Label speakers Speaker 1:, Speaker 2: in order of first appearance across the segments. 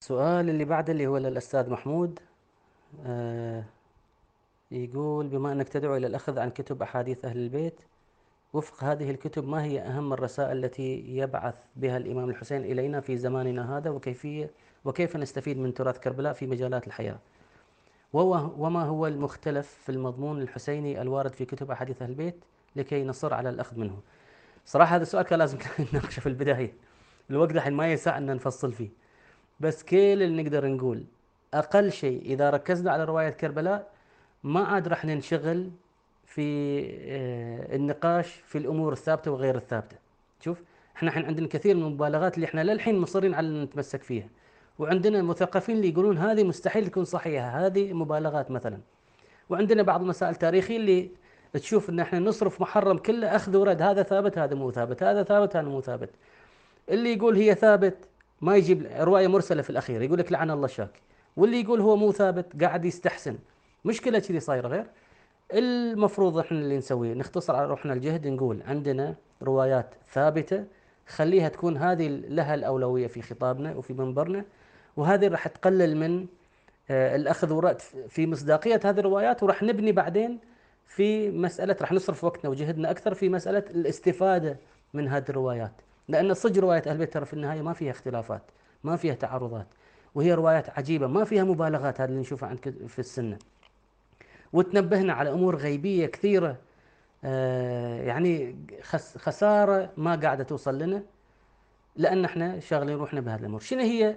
Speaker 1: السؤال اللي بعده اللي هو للأستاذ محمود آه يقول بما أنك تدعو إلى الأخذ عن كتب أحاديث أهل البيت وفق هذه الكتب ما هي أهم الرسائل التي يبعث بها الإمام الحسين إلينا في زماننا هذا وكيفية وكيف نستفيد من تراث كربلاء في مجالات الحياة؟ وما هو المختلف في المضمون الحسيني الوارد في كتب أحاديث أهل البيت لكي نصر على الأخذ منه؟ صراحة هذا السؤال كان لازم نناقشه في البداية الوقت الحين ما يسع أن نفصل فيه. بس كل اللي نقدر نقول. أقل شيء إذا ركزنا على رواية كربلاء ما عاد راح ننشغل في آه، النقاش في الأمور الثابتة وغير الثابتة. شوف إحنا الحين عندنا كثير من المبالغات اللي إحنا للحين مصرين على نتمسك فيها. وعندنا مثقفين اللي يقولون هذه مستحيل تكون صحيحة هذه مبالغات مثلا. وعندنا بعض المسائل التاريخية اللي تشوف إن إحنا نصرف محرم كله أخذ ورد هذا ثابت هذا مو ثابت هذا ثابت هذا مو ثابت. اللي يقول هي ثابت ما يجيب رواية مرسلة في الأخير يقول لك لعن الله الشاكي. واللي يقول هو مو ثابت قاعد يستحسن. مشكلة كذي صايرة. غير المفروض إحنا اللي نسويه نختصر على روحنا الجهد نقول عندنا روايات ثابتة خليها تكون هذه لها الأولوية في خطابنا وفي منبرنا وهذه راح تقلل من آه، الأخذ والرد في مصداقية هذه الروايات وراح نبني بعدين في مسألة راح نصرف وقتنا وجهدنا أكثر في مسألة الاستفادة من هذه الروايات. لأن صدق رواية أهل البيت ترى في النهاية ما فيها اختلافات ما فيها تعارضات وهي روايات عجيبة ما فيها مبالغات هذا اللي نشوفه عند في السنة. وتنبهنا على أمور غيبية كثيرة آه يعني خسارة ما قاعدة توصل لنا لأن إحنا شاغلين روحنا بهذه الأمور. شنو هي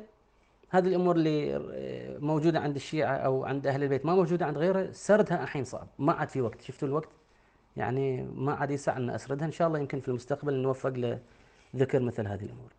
Speaker 1: هذه الأمور اللي آه، موجودة عند الشيعة أو عند أهل البيت؟ ما موجودة عند غيره سردها الحين صعب ما عاد في وقت. شفتوا الوقت؟ يعني ما عاد يسع أن أسردها. إن شاء الله يمكن في المستقبل نوفق له ذكر مثل هذه الأمور.